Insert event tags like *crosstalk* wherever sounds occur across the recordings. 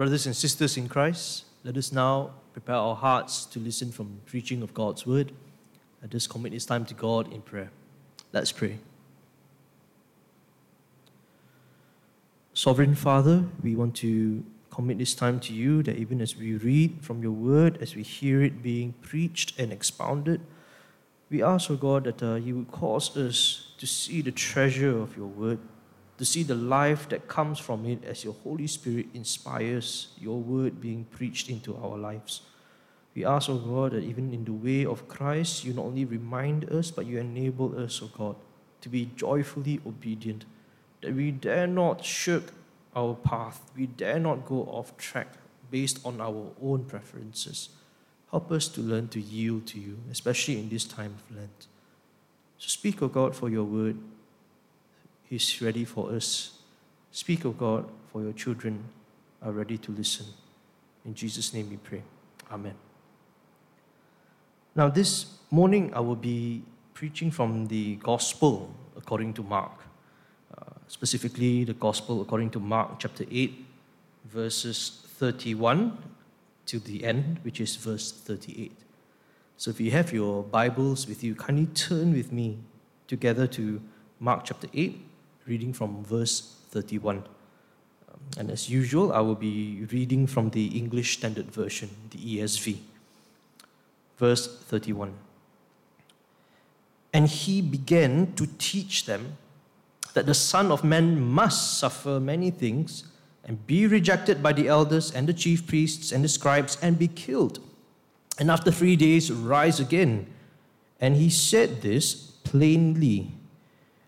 Brothers and sisters in Christ, let us now prepare our hearts to listen from the preaching of God's word. Let us commit this time to God in prayer. Let's pray. Sovereign Father, we want to commit this time to you that even as we read from your word, as we hear it being preached and expounded, we ask, O oh God, that uh, you would cause us to see the treasure of your word, to see the life that comes from it as your Holy Spirit inspires your word being preached into our lives. We ask, O oh God, that even in the way of Christ, you not only remind us, but you enable us, O oh God, to be joyfully obedient, that we dare not shirk our path, we dare not go off track based on our own preferences. Help us to learn to yield to you, especially in this time of Lent. So speak, O God, for your word is ready for us. Speak, O God, for your children are ready to listen. In Jesus' name we pray. Amen. Now, this morning I will be preaching from the Gospel according to Mark, uh, specifically the Gospel according to Mark chapter 8, verses 31 to the end, which is verse 38. So if you have your Bibles with you, kindly turn with me together to Mark chapter 8, reading from verse 31. Um, and as usual, I will be reading from the English Standard Version, the ESV. Verse 31. And he began to teach them that the Son of Man must suffer many things and be rejected by the elders and the chief priests and the scribes and be killed, and after three days rise again. And he said this plainly.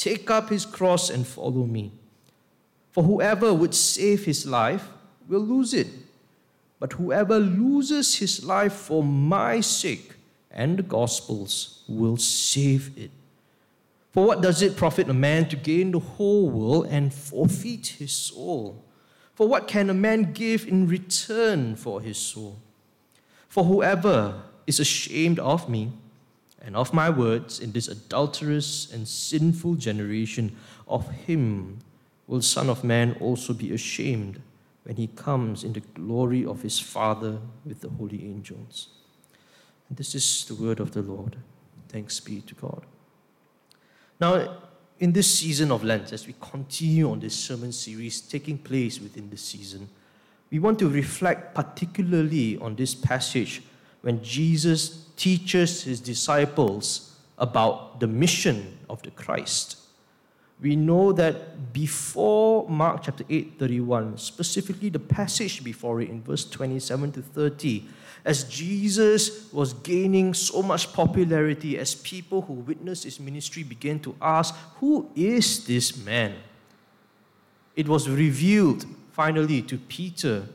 Take up his cross and follow me. For whoever would save his life will lose it. But whoever loses his life for my sake and the gospel's will save it. For what does it profit a man to gain the whole world and forfeit his soul? For what can a man give in return for his soul? For whoever is ashamed of me and of my words in this adulterous and sinful generation, of him will Son of Man also be ashamed when he comes in the glory of his Father with the holy angels. And this is the word of the Lord. Thanks be to God. Now, in this season of Lent, as we continue on this sermon series taking place within this season, we want to reflect particularly on this passage when Jesus teaches his disciples about the mission of the Christ. We know that before Mark chapter 8, 31, specifically the passage before it in verse 27 to 30, as Jesus was gaining so much popularity, as people who witnessed his ministry began to ask, Who is this man? It was revealed finally to Peter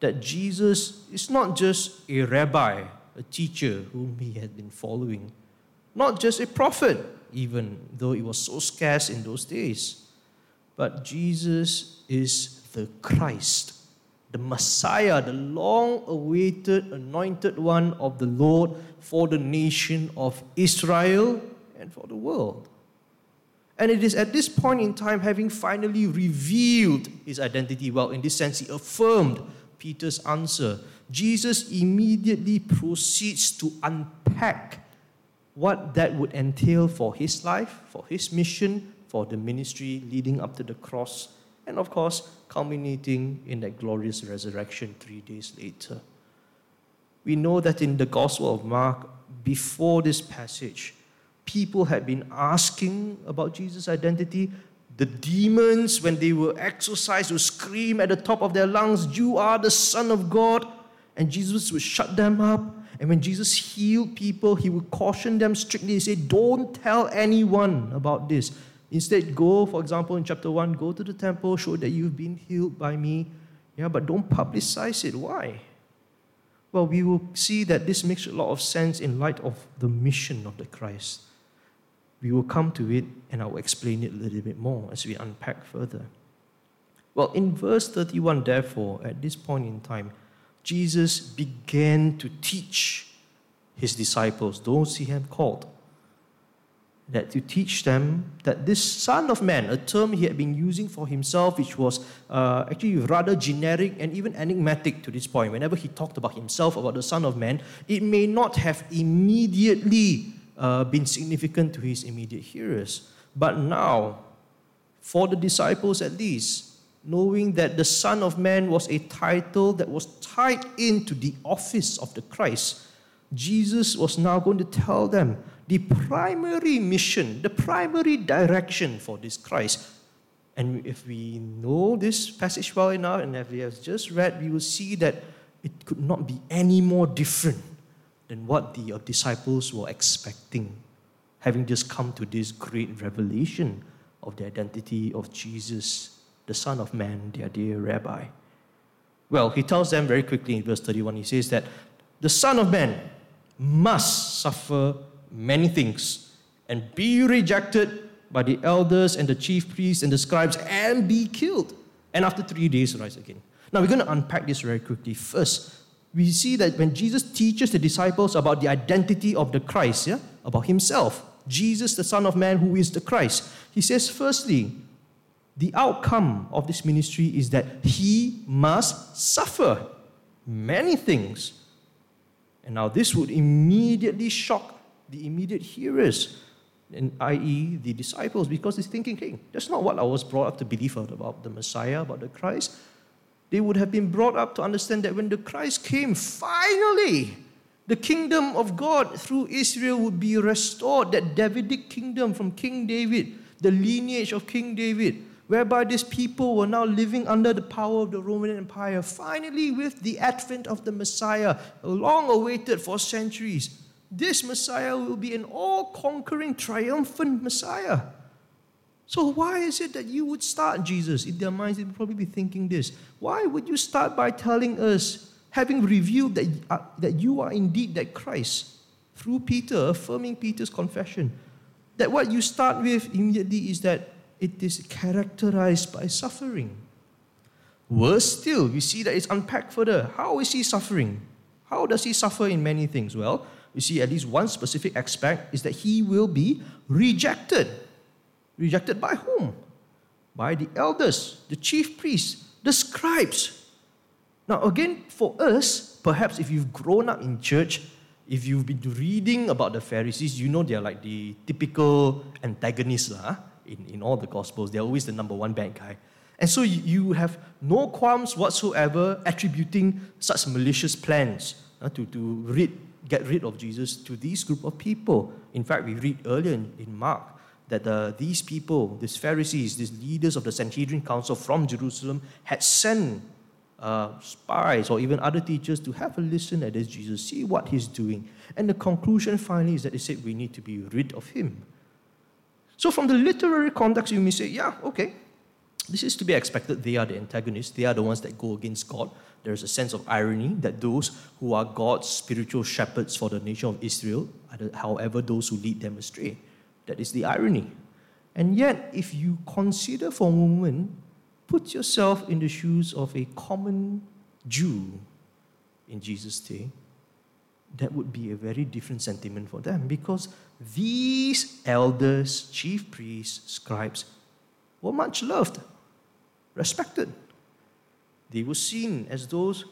that Jesus is not just a rabbi a teacher whom he had been following, not just a prophet, even though it was so scarce in those days, but Jesus is the Christ, the Messiah, the long awaited anointed one of the Lord for the nation of Israel and for the world. And it is at this point in time, having finally revealed his identity, well, in this sense, he affirmed Peter's answer Jesus immediately proceeds to unpack what that would entail for his life, for his mission, for the ministry leading up to the cross, and of course, culminating in that glorious resurrection three days later. We know that in the Gospel of Mark, before this passage, people had been asking about Jesus' identity. The demons, when they were exorcised, would scream at the top of their lungs, You are the Son of God and Jesus would shut them up. And when Jesus healed people, he would caution them strictly and say, Don't tell anyone about this. Instead, go, for example, in chapter 1, go to the temple, show that you've been healed by me. Yeah, but don't publicize it. Why? Well, we will see that this makes a lot of sense in light of the mission of the Christ. We will come to it and I will explain it a little bit more as we unpack further. Well, in verse 31, therefore, at this point in time, Jesus began to teach his disciples, those he had called, that to teach them that this Son of Man, a term he had been using for himself, which was uh, actually rather generic and even enigmatic to this point. Whenever he talked about himself, about the Son of Man, it may not have immediately uh, been significant to his immediate hearers. But now, for the disciples at least, knowing that the Son of Man was a title that was tied into the office of the Christ, Jesus was now going to tell them the primary mission, the primary direction for this Christ. And if we know this passage well enough, and if we have just read, we will see that it could not be any more different than what the disciples were expecting, having just come to this great revelation of the identity of Jesus the Son of Man, their dear rabbi. Well, he tells them very quickly in verse 31, he says that the Son of Man must suffer many things and be rejected by the elders and the chief priests and the scribes and be killed. And after three days, rise again. Now, we're going to unpack this very quickly. First, we see that when Jesus teaches the disciples about the identity of the Christ, yeah, about himself, Jesus, the Son of Man, who is the Christ, he says, firstly, the outcome of this ministry is that he must suffer many things. And now this would immediately shock the immediate hearers, and i.e., the disciples, because they're thinking, hey, that's not what I was brought up to believe about the Messiah, about the Christ. They would have been brought up to understand that when the Christ came, finally, the kingdom of God through Israel would be restored, that Davidic kingdom from King David, the lineage of King David whereby these people were now living under the power of the Roman Empire. Finally, with the advent of the Messiah, long awaited for centuries, this Messiah will be an all conquering, triumphant Messiah. So, why is it that you would start Jesus? In their minds, they would probably be thinking this. Why would you start by telling us, having revealed that, uh, that you are indeed that Christ, through Peter, affirming Peter's confession? That what you start with immediately is that it is characterized by suffering. Worse still, we see that it's unpacked further. How is he suffering? How does he suffer in many things? Well, we see at least one specific aspect is that he will be rejected. Rejected by whom? By the elders, the chief priests, the scribes. Now, again, for us, perhaps if you've grown up in church, if you've been reading about the Pharisees, you know they're like the typical antagonists. Lah in, in all the Gospels. They're always the number one bad guy. And so you have no qualms whatsoever attributing such malicious plans uh, to, to rid, get rid of Jesus to these group of people. In fact, we read earlier in, in Mark that uh, these people, these Pharisees, these leaders of the Sanhedrin Council from Jerusalem, had sent uh, spies or even other teachers to have a listen at this Jesus, see what he's doing. And the conclusion finally is that they said, We need to be rid of him. So, from the literary context, you may say, yeah, okay, this is to be expected. They are the antagonists, they are the ones that go against God. There's a sense of irony that those who are God's spiritual shepherds for the nation of Israel are, however, those who lead them astray. That is the irony. And yet, if you consider for a moment, put yourself in the shoes of a common Jew in Jesus' day, that would be a very different sentiment for them because these elders, chief priests, scribes were much loved, respected. They were seen as those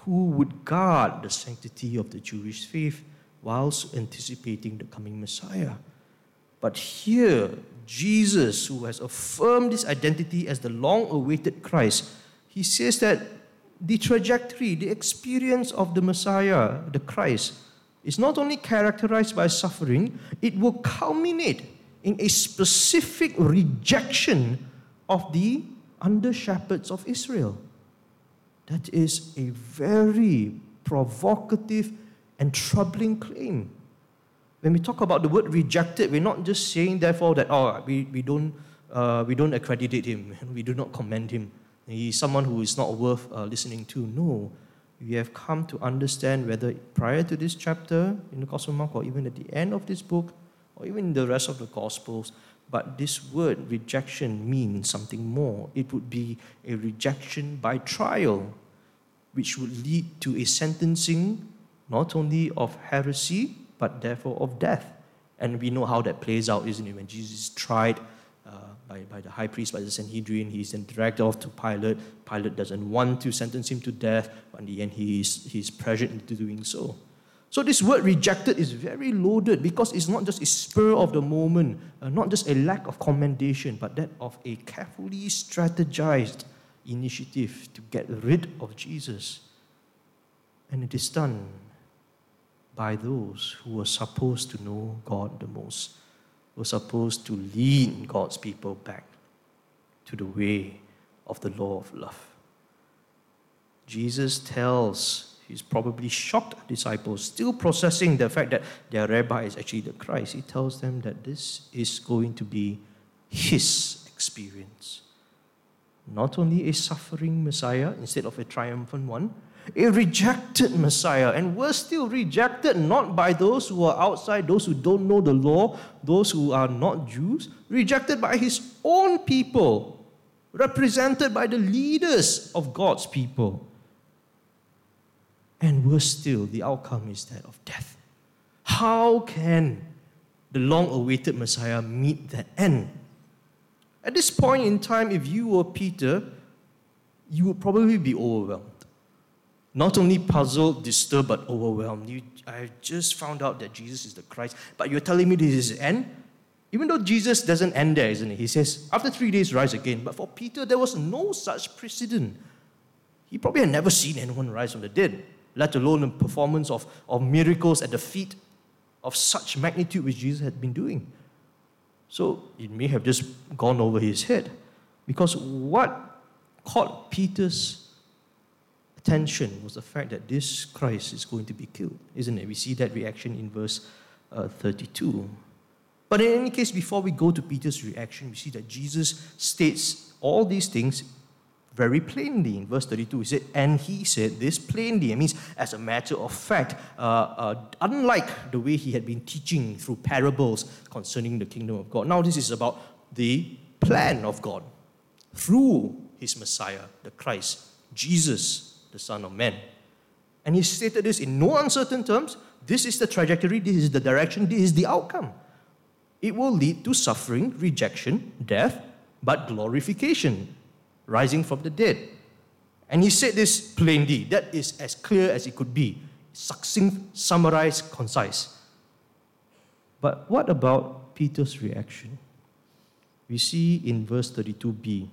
who would guard the sanctity of the Jewish faith whilst anticipating the coming Messiah. But here, Jesus, who has affirmed his identity as the long awaited Christ, he says that the trajectory, the experience of the Messiah, the Christ, is not only characterized by suffering, it will culminate in a specific rejection of the under shepherds of Israel. That is a very provocative and troubling claim. When we talk about the word rejected, we're not just saying, therefore, that, oh, we, we, don't, uh, we don't accredit him, *laughs* we do not commend him. He's someone who is not worth uh, listening to. No. We have come to understand whether prior to this chapter in the Gospel of Mark or even at the end of this book or even in the rest of the Gospels, but this word rejection means something more. It would be a rejection by trial, which would lead to a sentencing not only of heresy, but therefore of death. And we know how that plays out, isn't it? When Jesus is tried uh, by, by the high priest, by the Sanhedrin, he's then dragged off to Pilate. Pilate doesn't want to sentence him to death, but in the end, he's, he's pressured into doing so. So, this word rejected is very loaded because it's not just a spur of the moment, uh, not just a lack of commendation, but that of a carefully strategized initiative to get rid of Jesus. And it is done by those who were supposed to know God the most, were supposed to lead God's people back to the way of the law of love. Jesus tells his probably shocked disciples, still processing the fact that their rabbi is actually the Christ. He tells them that this is going to be his experience. Not only a suffering Messiah instead of a triumphant one, a rejected Messiah, and we're still rejected not by those who are outside, those who don't know the law, those who are not Jews, rejected by his own people, represented by the leaders of God's people. And we're still, the outcome is that of death. How can the long awaited Messiah meet that end? At this point in time, if you were Peter, you would probably be overwhelmed not only puzzled, disturbed, but overwhelmed. You, I just found out that Jesus is the Christ, but you're telling me this is the end? Even though Jesus doesn't end there, isn't it? He says, after three days, rise again. But for Peter, there was no such precedent. He probably had never seen anyone rise from the dead, let alone a performance of, of miracles at the feat of such magnitude which Jesus had been doing. So it may have just gone over his head. Because what caught Peter's tension was the fact that this Christ is going to be killed, isn't it? We see that reaction in verse uh, 32. But in any case, before we go to Peter's reaction, we see that Jesus states all these things very plainly. In verse 32, he said, And he said this plainly. It means, as a matter of fact, uh, uh, unlike the way he had been teaching through parables concerning the kingdom of God. Now, this is about the plan of God through his Messiah, the Christ, Jesus, the Son of Man. And he stated this in no uncertain terms. This is the trajectory, this is the direction, this is the outcome. It will lead to suffering, rejection, death, but glorification, rising from the dead. And he said this plainly. That is as clear as it could be. Succinct, summarized, concise. But what about Peter's reaction? We see in verse 32b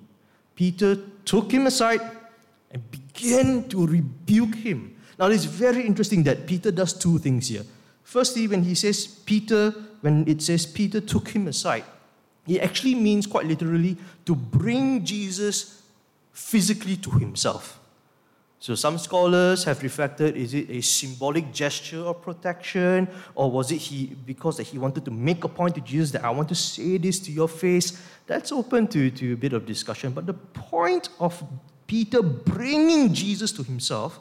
Peter took him aside and began to rebuke him. Now, it's very interesting that Peter does two things here. Firstly, when he says Peter, when it says Peter took him aside, it actually means quite literally to bring Jesus physically to himself. So some scholars have reflected is it a symbolic gesture of protection or was it he because that he wanted to make a point to Jesus that I want to say this to your face? That's open to, to a bit of discussion. But the point of Peter bringing Jesus to himself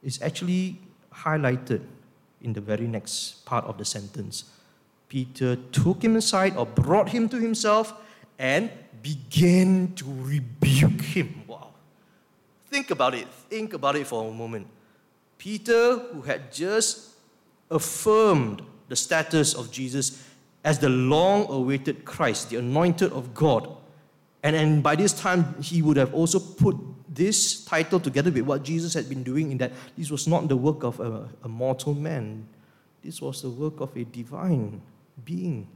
is actually highlighted in the very next part of the sentence. Peter took him aside or brought him to himself and began to rebuke him. Wow. Think about it. Think about it for a moment. Peter, who had just affirmed the status of Jesus as the long awaited Christ, the anointed of God, and, and by this time, he would have also put this title together with what Jesus had been doing, in that this was not the work of a, a mortal man, this was the work of a divine being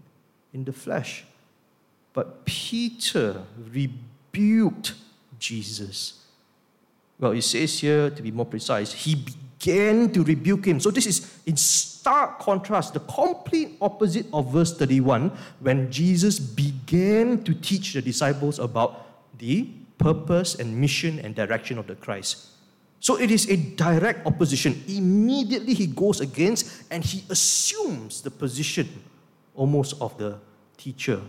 in the flesh. But Peter rebuked Jesus. Well, it says here, to be more precise, he began to rebuke him. So this is in stark contrast, the complete opposite of verse 31, when Jesus began to teach the disciples about the purpose and mission and direction of the Christ. So it is a direct opposition. Immediately he goes against and he assumes the position almost of the teacher.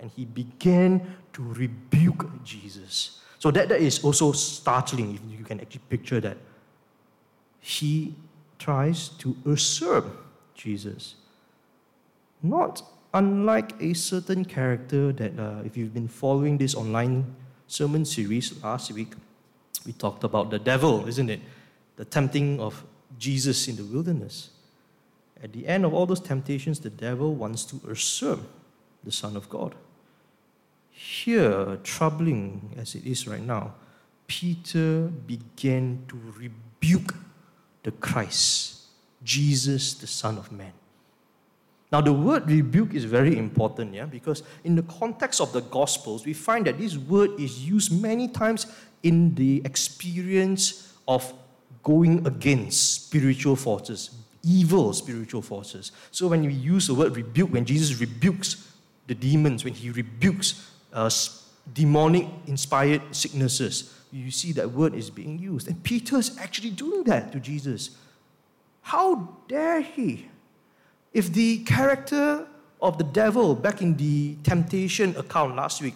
And he began to rebuke Jesus So that, that is also startling if you can actually picture that. He tries to usurp Jesus. Not unlike a certain character that, uh, if you've been following this online sermon series last week, we talked about the devil, isn't it? The tempting of Jesus in the wilderness. At the end of all those temptations, the devil wants to usurp the Son of God. Here, troubling as it is right now, Peter began to rebuke the Christ, Jesus, the Son of Man. Now, the word rebuke is very important, yeah, because in the context of the Gospels, we find that this word is used many times in the experience of going against spiritual forces, evil spiritual forces. So, when we use the word rebuke, when Jesus rebukes the demons, when he rebukes uh, demonic inspired sicknesses, you see that word is being used. And Peter is actually doing that to Jesus. How dare he? If the character of the devil back in the temptation account last week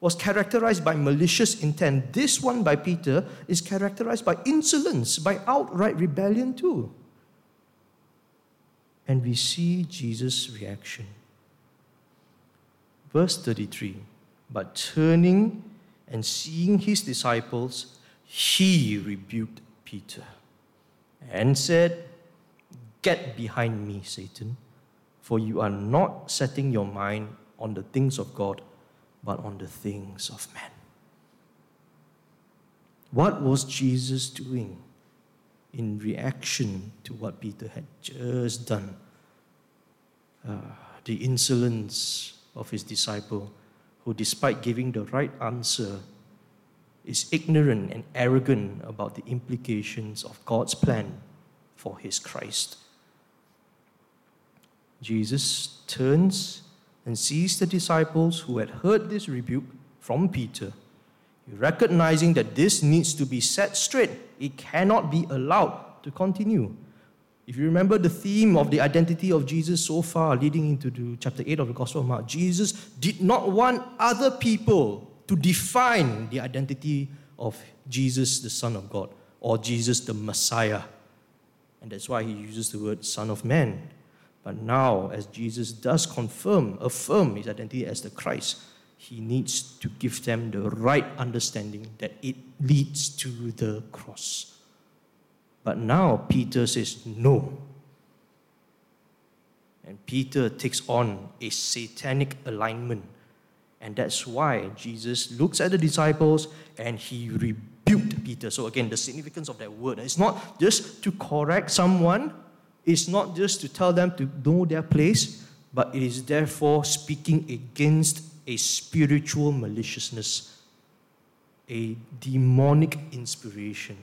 was characterized by malicious intent, this one by Peter is characterized by insolence, by outright rebellion too. And we see Jesus' reaction. Verse 33 But turning and seeing his disciples, he rebuked Peter and said, Get behind me, Satan, for you are not setting your mind on the things of God, but on the things of men. What was Jesus doing in reaction to what Peter had just done? Uh, the insolence of his disciple, who, despite giving the right answer, is ignorant and arrogant about the implications of God's plan for his Christ. Jesus turns and sees the disciples who had heard this rebuke from Peter, recognizing that this needs to be set straight. It cannot be allowed to continue. If you remember the theme of the identity of Jesus so far, leading into chapter 8 of the Gospel of Mark, Jesus did not want other people to define the identity of Jesus, the Son of God, or Jesus, the Messiah. And that's why he uses the word Son of Man. But now, as Jesus does confirm, affirm his identity as the Christ, he needs to give them the right understanding that it leads to the cross. But now Peter says no. And Peter takes on a satanic alignment. And that's why Jesus looks at the disciples and he rebuked Peter. So, again, the significance of that word it's not just to correct someone, it's not just to tell them to know their place, but it is therefore speaking against a spiritual maliciousness, a demonic inspiration.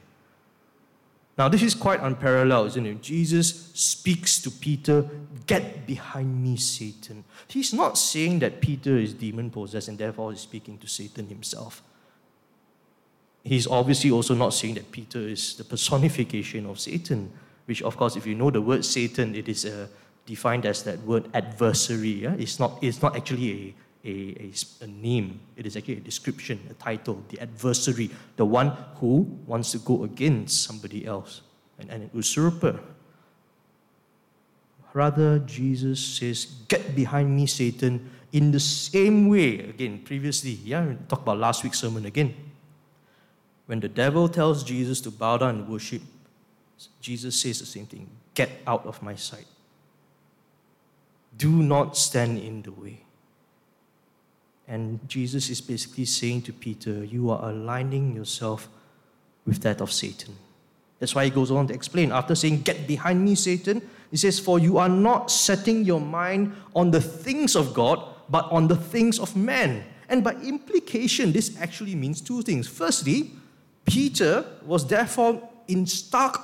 Now, this is quite unparalleled, isn't it? Jesus speaks to Peter, Get behind me, Satan. He's not saying that Peter is demon possessed and therefore is speaking to Satan himself. He's obviously also not saying that Peter is the personification of Satan, which, of course, if you know the word Satan, it is uh, defined as that word adversary. Yeah? It's, not, it's not actually a a, a, name, it is actually a description, a title, the adversary, the one who wants to go against somebody else, and, and an usurper. Rather, Jesus says, Get behind me, Satan, in the same way, again, previously, yeah, we talked about last week's sermon again. When the devil tells Jesus to bow down and worship, Jesus says the same thing Get out of my sight. Do not stand in the way. And Jesus is basically saying to Peter, You are aligning yourself with that of Satan. That's why he goes on to explain. After saying, Get behind me, Satan, he says, For you are not setting your mind on the things of God, but on the things of man. And by implication, this actually means two things. Firstly, Peter was therefore in stark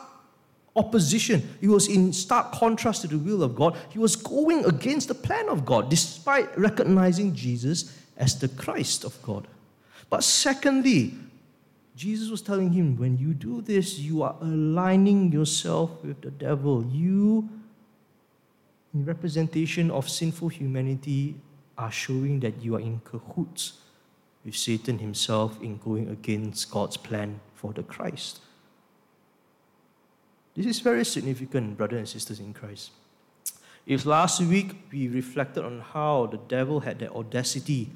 opposition. He was in stark contrast to the will of God. He was going against the plan of God, despite recognizing Jesus as the Christ of God. But secondly, Jesus was telling him, when you do this, you are aligning yourself with the devil. You, in representation of sinful humanity, are showing that you are in cahoots with Satan himself in going against God's plan for the Christ. This is very significant, brothers and sisters in Christ. If last week we reflected on how the devil had the audacity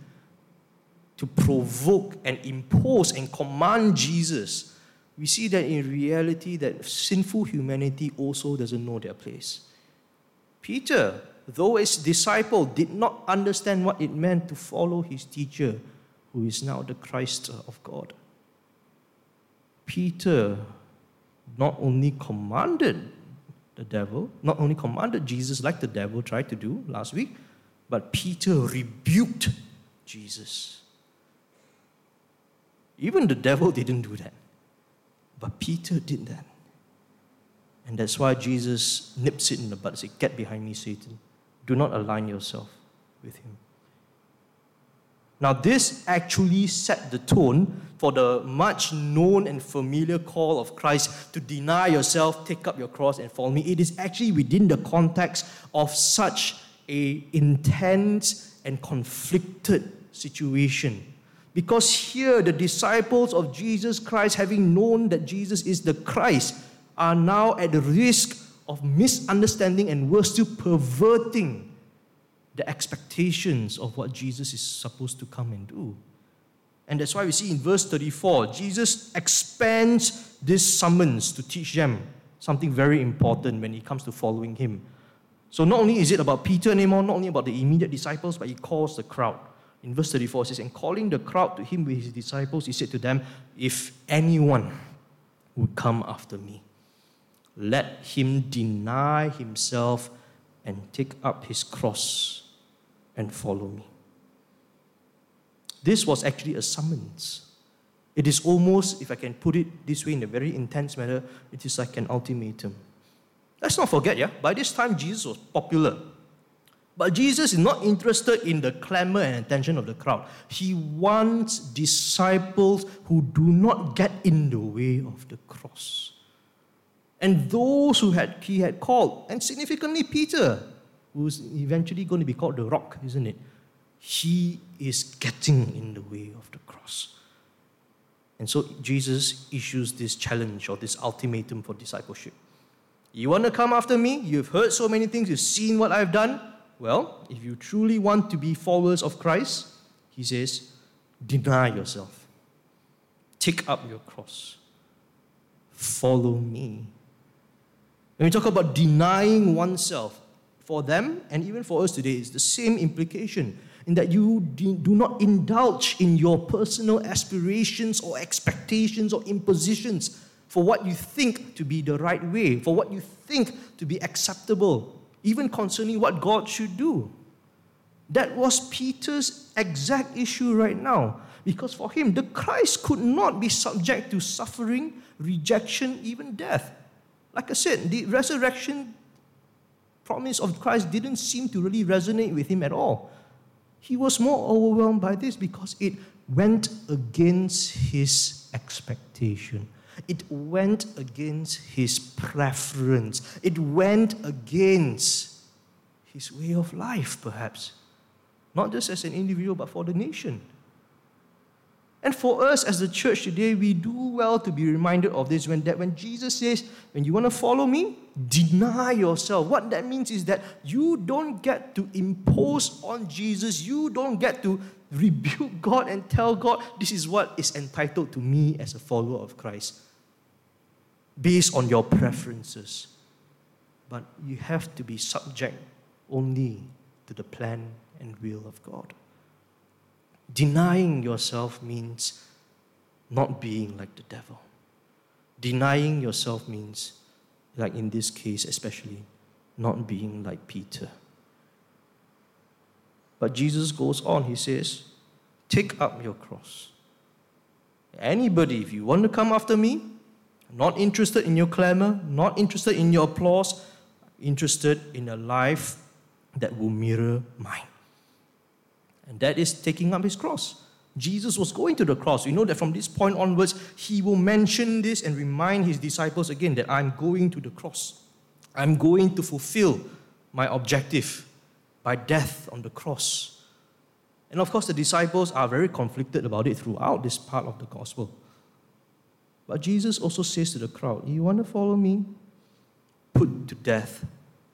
to provoke and impose and command Jesus, we see that in reality that sinful humanity also doesn't know their place. Peter, though his disciple, did not understand what it meant to follow his teacher, who is now the Christ of God. Peter not only commanded the devil, not only commanded Jesus like the devil tried to do last week, but Peter rebuked Jesus. Even the devil didn't do that, but Peter did that. And that's why Jesus nips it in the bud and says, Get behind me, Satan. Do not align yourself with him. Now, this actually set the tone for the much known and familiar call of Christ to deny yourself, take up your cross, and follow me. It is actually within the context of such a intense and conflicted situation. Because here, the disciples of Jesus Christ, having known that Jesus is the Christ, are now at the risk of misunderstanding and worse still perverting the expectations of what Jesus is supposed to come and do. And that's why we see in verse 34, Jesus expands this summons to teach them something very important when it comes to following him. So not only is it about Peter anymore, not only about the immediate disciples, but he calls the crowd. In verse 34, it says, And calling the crowd to him with his disciples, he said to them, If anyone would come after me, let him deny himself and take up his cross and follow me. This was actually a summons. It is almost, if I can put it this way in a very intense manner, it is like an ultimatum. Let's not forget, yeah, by this time Jesus was popular. But Jesus is not interested in the clamor and attention of the crowd. He wants disciples who do not get in the way of the cross. And those who had, he had called, and significantly Peter, who's eventually going to be called the rock, isn't it? He is getting in the way of the cross. And so Jesus issues this challenge or this ultimatum for discipleship. You want to come after me? You've heard so many things, you've seen what I've done. Well, if you truly want to be followers of Christ, he says, deny yourself, take up your cross, follow me. When we talk about denying oneself, for them and even for us today it's the same implication in that you do not indulge in your personal aspirations or expectations or impositions for what you think to be the right way, for what you think to be acceptable, even concerning what God should do. That was Peter's exact issue right now. Because for him, the Christ could not be subject to suffering, rejection, even death. Like I said, the resurrection promise of Christ didn't seem to really resonate with him at all. He was more overwhelmed by this because it went against his expectation. It went against his preference. It went against his way of life, perhaps. Not just as an individual, but for the nation. And for us as the church today, we do well to be reminded of this when, that when Jesus says, when you want to follow me, deny yourself. What that means is that you don't get to impose on Jesus, you don't get to rebuke God and tell God, this is what is entitled to me as a follower of Christ, based on your preferences. But you have to be subject only to the plan and will of God. Denying yourself means not being like the devil. Denying yourself means, like in this case especially, not being like Peter. But Jesus goes on, he says, Take up your cross. Anybody, if you want to come after me, not interested in your clamor, not interested in your applause, interested in a life that will mirror mine. And that is taking up his cross. Jesus was going to the cross. We know that from this point onwards, he will mention this and remind his disciples again that I'm going to the cross. I'm going to fulfill my objective by death on the cross. And of course, the disciples are very conflicted about it throughout this part of the gospel. But Jesus also says to the crowd, You want to follow me? Put to death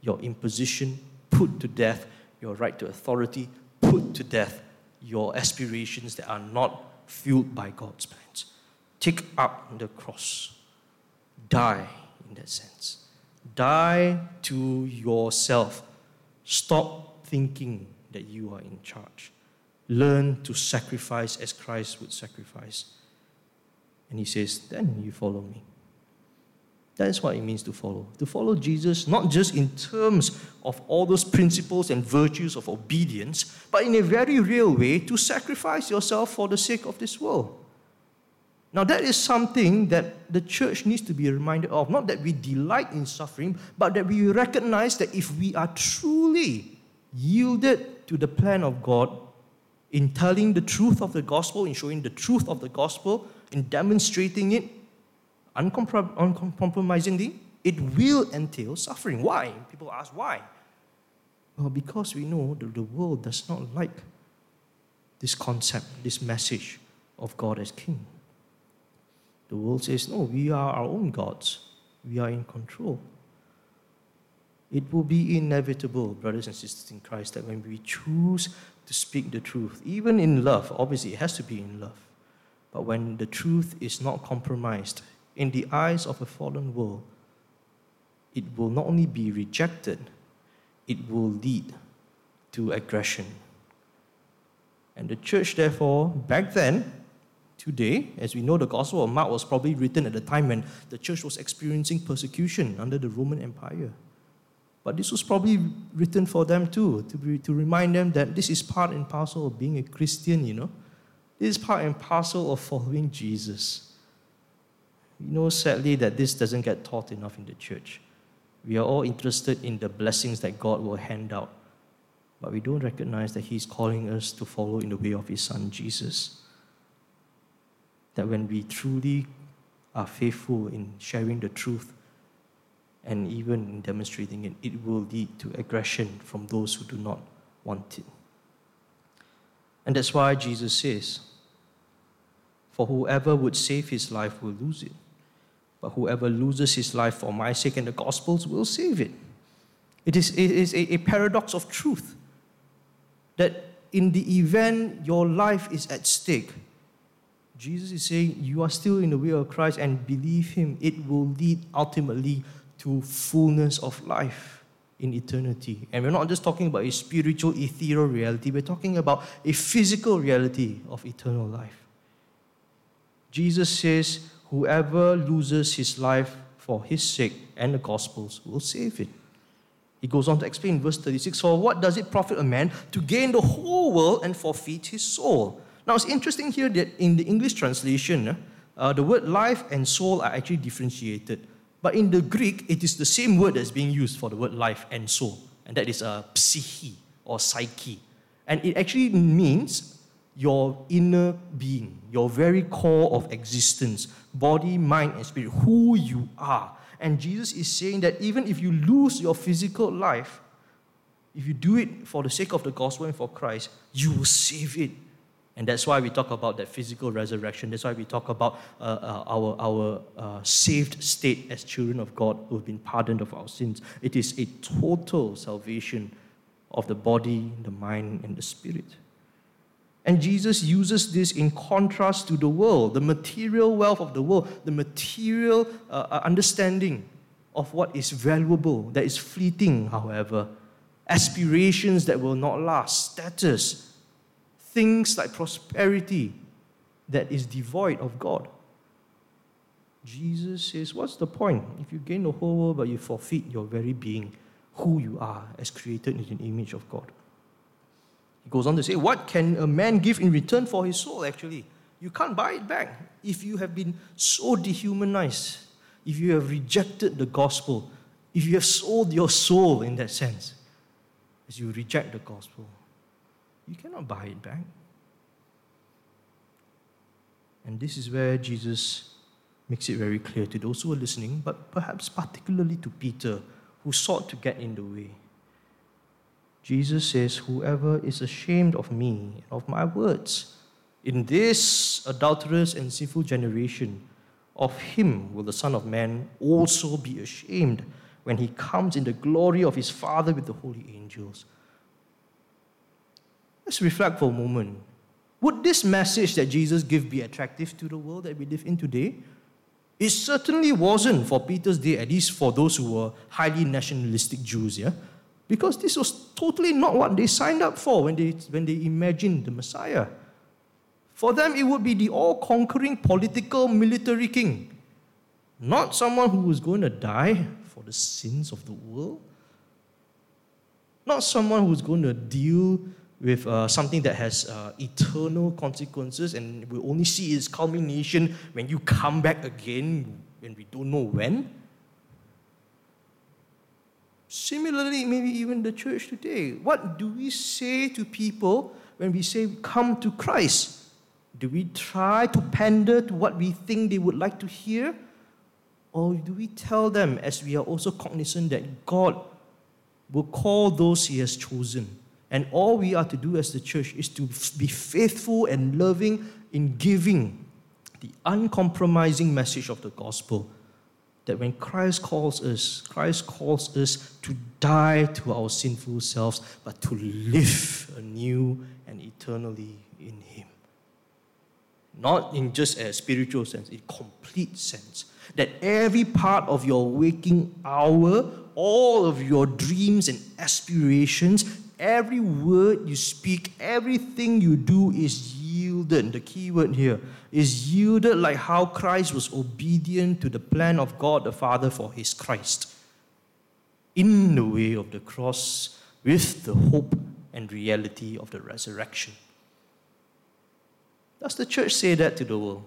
your imposition, put to death your right to authority, put to death your aspirations that are not fueled by God's plans. Take up the cross. Die in that sense. Die to yourself. Stop thinking that you are in charge. Learn to sacrifice as Christ would sacrifice. And he says, Then you follow me. That is what it means to follow. To follow Jesus, not just in terms of all those principles and virtues of obedience, but in a very real way to sacrifice yourself for the sake of this world. Now, that is something that the church needs to be reminded of. Not that we delight in suffering, but that we recognize that if we are truly yielded to the plan of God in telling the truth of the gospel, in showing the truth of the gospel, in demonstrating it uncompromisingly, it will entail suffering. Why? People ask why. Well, because we know that the world does not like this concept, this message of God as King. The world says, no, we are our own gods. We are in control. It will be inevitable, brothers and sisters in Christ, that when we choose to speak the truth, even in love, obviously it has to be in love, but when the truth is not compromised in the eyes of a fallen world, it will not only be rejected, it will lead to aggression. And the church, therefore, back then, today, as we know, the Gospel of Mark was probably written at the time when the church was experiencing persecution under the Roman Empire. But this was probably written for them too, to, be, to remind them that this is part and parcel of being a Christian, you know. Is part and parcel of following Jesus. You know, sadly, that this doesn't get taught enough in the church. We are all interested in the blessings that God will hand out, but we don't recognize that He's calling us to follow in the way of His Son, Jesus that when we truly are faithful in sharing the truth and even in demonstrating it, it will lead to aggression from those who do not want it. And that's why Jesus says, For whoever would save his life will lose it, but whoever loses his life for my sake and the gospel's will save it. It is, it is a, a paradox of truth that in the event your life is at stake, Jesus is saying, You are still in the way of Christ and believe Him. It will lead ultimately to fullness of life in eternity. And we're not just talking about a spiritual, ethereal reality, we're talking about a physical reality of eternal life. Jesus says, Whoever loses his life for his sake and the gospel's will save it. He goes on to explain verse 36 For what does it profit a man to gain the whole world and forfeit his soul? Now, it's interesting here that in the English translation, uh, the word life and soul are actually differentiated. But in the Greek, it is the same word that's being used for the word life and soul, and that is a uh, psyche or psyche. And it actually means your inner being, your very core of existence, body, mind, and spirit, who you are. And Jesus is saying that even if you lose your physical life, if you do it for the sake of the gospel and for Christ, you will save it and that's why we talk about that physical resurrection. That's why we talk about uh, uh, our, our uh, saved state as children of God who have been pardoned of our sins. It is a total salvation of the body, the mind, and the spirit. And Jesus uses this in contrast to the world, the material wealth of the world, the material uh, uh understanding of what is valuable, that is fleeting, however, aspirations that will not last, status, things like prosperity that is devoid of God. Jesus says, What's the point? If you gain the whole world but you forfeit your very being, who you are as created in the image of God. He goes on to say, What can a man give in return for his soul, actually? You can't buy it back. If you have been so dehumanized, if you have rejected the gospel, if you have sold your soul in that sense, as you reject the gospel, you cannot buy it back. And this is where Jesus makes it very clear to those who are listening, but perhaps particularly to Peter, who sought to get in the way. Jesus says, Whoever is ashamed of me of my words in this adulterous and sinful generation, of him will the Son of Man also be ashamed when he comes in the glory of his Father with the holy angels. Let's reflect for a moment. Would this message that Jesus gave be attractive to the world that we live in today? It certainly wasn't for Peter's day, at least for those who were highly nationalistic Jews, yeah? Because this was totally not what they signed up for when they, when they imagined the Messiah. For them, it would be the all conquering political military king, not someone who was going to die for the sins of the world, not someone who's going to deal with uh, something that has uh, eternal consequences and we only see its culmination when you come back again when we don't know when. Similarly, maybe even the church today. What do we say to people when we say, Come to Christ? Do we try to pander to what we think they would like to hear? Or do we tell them, as we are also cognizant that God will call those He has chosen? And all we are to do as the church is to be faithful and loving in giving the uncompromising message of the gospel. That when Christ calls us, Christ calls us to die to our sinful selves, but to live anew and eternally in Him. Not in just a spiritual sense, in complete sense. That every part of your waking hour, all of your dreams and aspirations, every word you speak, everything you do is yielded. The key word here is yielded like how Christ was obedient to the plan of God the Father for his Christ. In the way of the cross, with the hope and reality of the resurrection. Does the church say that to the world?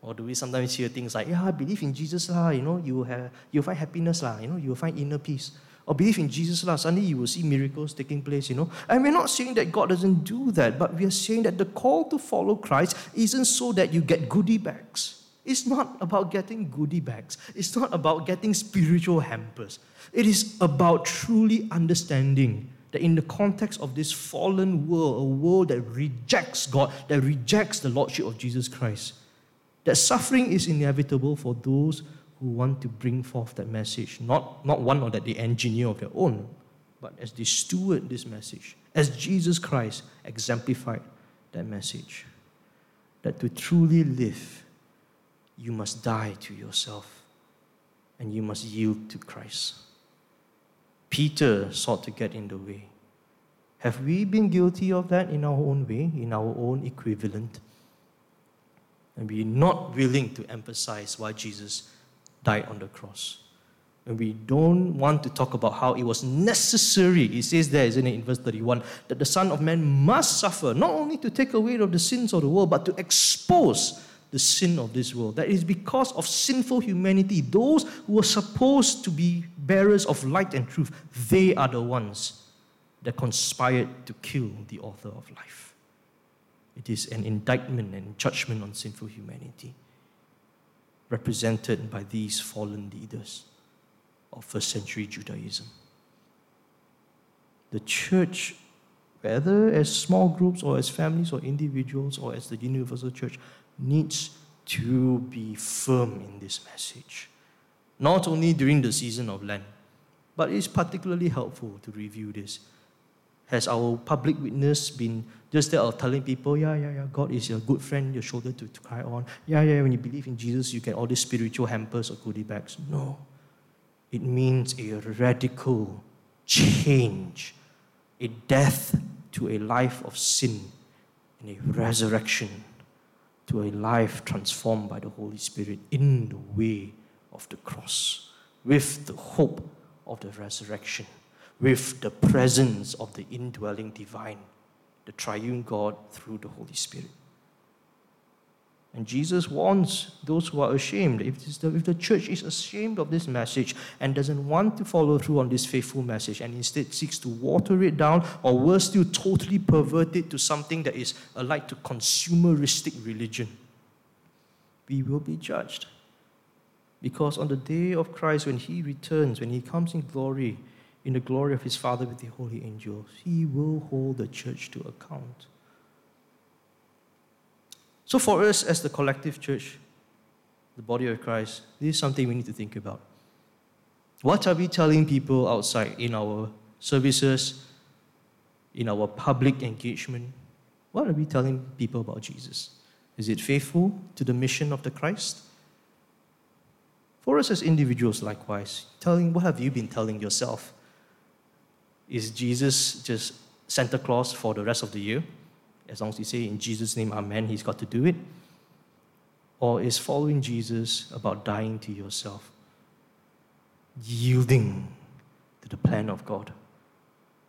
Or do we sometimes hear things like, yeah, I believe in Jesus, lah, you know, you will have, you'll find happiness, lah, you know, you'll find inner peace or believe in Jesus, lah, suddenly you will see miracles taking place, you know. And we're not saying that God doesn't do that, but we are saying that the call to follow Christ isn't so that you get goodie bags. It's not about getting goodie bags. It's not about getting spiritual hampers. It is about truly understanding that in the context of this fallen world, a world that rejects God, that rejects the Lordship of Jesus Christ, that suffering is inevitable for those who want to bring forth that message, not, not one or that they engineer of their own, but as they steward this message, as Jesus Christ exemplified that message. That to truly live, you must die to yourself and you must yield to Christ. Peter sought to get in the way. Have we been guilty of that in our own way, in our own equivalent? And we're not willing to emphasize why Jesus died on the cross. And we don't want to talk about how it was necessary, it says there, isn't it, in verse 31, that the Son of Man must suffer, not only to take away of the sins of the world, but to expose the sin of this world. That is because of sinful humanity. Those who are supposed to be bearers of light and truth, they are the ones that conspired to kill the author of life. It is an indictment and judgment on sinful humanity represented by these fallen leaders of first century Judaism. The church, whether as small groups or as families or individuals or as the universal church, needs to be firm in this message. Not only during the season of Lent, but it's particularly helpful to review this has our public witness been just of telling people, yeah, yeah, yeah, God is your good friend, your shoulder to, to cry on. Yeah, yeah, when you believe in Jesus, you get all these spiritual hampers or goodie bags. No. It means a radical change, a death to a life of sin, and a resurrection to a life transformed by the Holy Spirit in the way of the cross, with the hope of the resurrection with the presence of the indwelling divine, the triune God through the Holy Spirit. And Jesus warns those who are ashamed. If, the, if the church is ashamed of this message and doesn't want to follow through on this faithful message and instead seeks to water it down or worse still, totally pervert it to something that is alike to consumeristic religion, we will be judged. Because on the day of Christ, when he returns, when he comes in glory, in the glory of his Father with the holy angels. He will hold the church to account. So, for us as the collective church, the body of Christ, this is something we need to think about. What are we telling people outside in our services, in our public engagement? What are we telling people about Jesus? Is it faithful to the mission of the Christ? For us as individuals, likewise, telling what have you been telling yourself? Is Jesus just Santa Claus for the rest of the year? As long as you say in Jesus' name, Amen, he's got to do it. Or is following Jesus about dying to yourself, yielding to the plan of God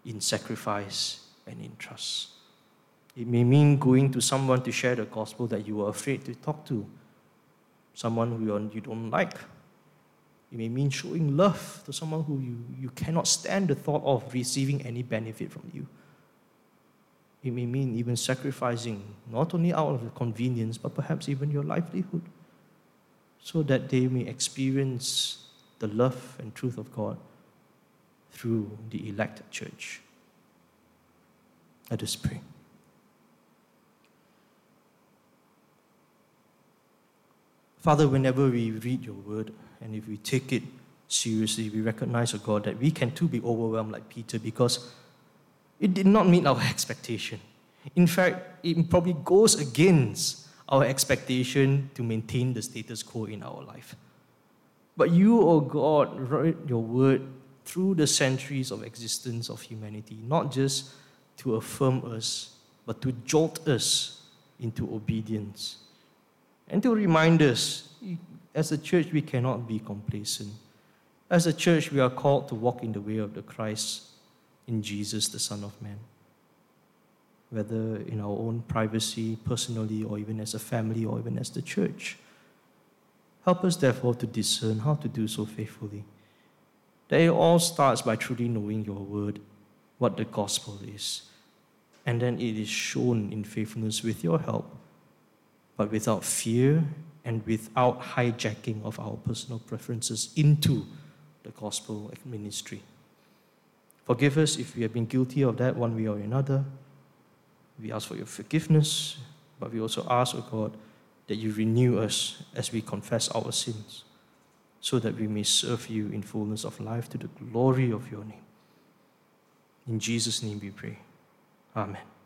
in sacrifice and in trust? It may mean going to someone to share the gospel that you are afraid to talk to, someone who you don't like, it may mean showing love to someone who you, you cannot stand the thought of receiving any benefit from you. It may mean even sacrificing not only out of convenience, but perhaps even your livelihood, so that they may experience the love and truth of God through the elect church. Let us pray. Father, whenever we read your word, and if we take it seriously, we recognize, oh God, that we can too be overwhelmed like Peter because it did not meet our *laughs* expectation. In fact, it probably goes against our expectation to maintain the status quo in our life. But you, O oh God, wrote your word through the centuries of existence of humanity, not just to affirm us, but to jolt us into obedience and to remind us as a church, we cannot be complacent. As a church, we are called to walk in the way of the Christ in Jesus, the Son of Man. Whether in our own privacy, personally, or even as a family, or even as the church. Help us, therefore, to discern how to do so faithfully. That it all starts by truly knowing your word, what the gospel is. And then it is shown in faithfulness with your help, but without fear and without hijacking of our personal preferences into the gospel ministry. Forgive us if we have been guilty of that one way or another. We ask for your forgiveness, but we also ask, O oh God, that you renew us as we confess our sins, so that we may serve you in fullness of life to the glory of your name. In Jesus' name we pray. Amen.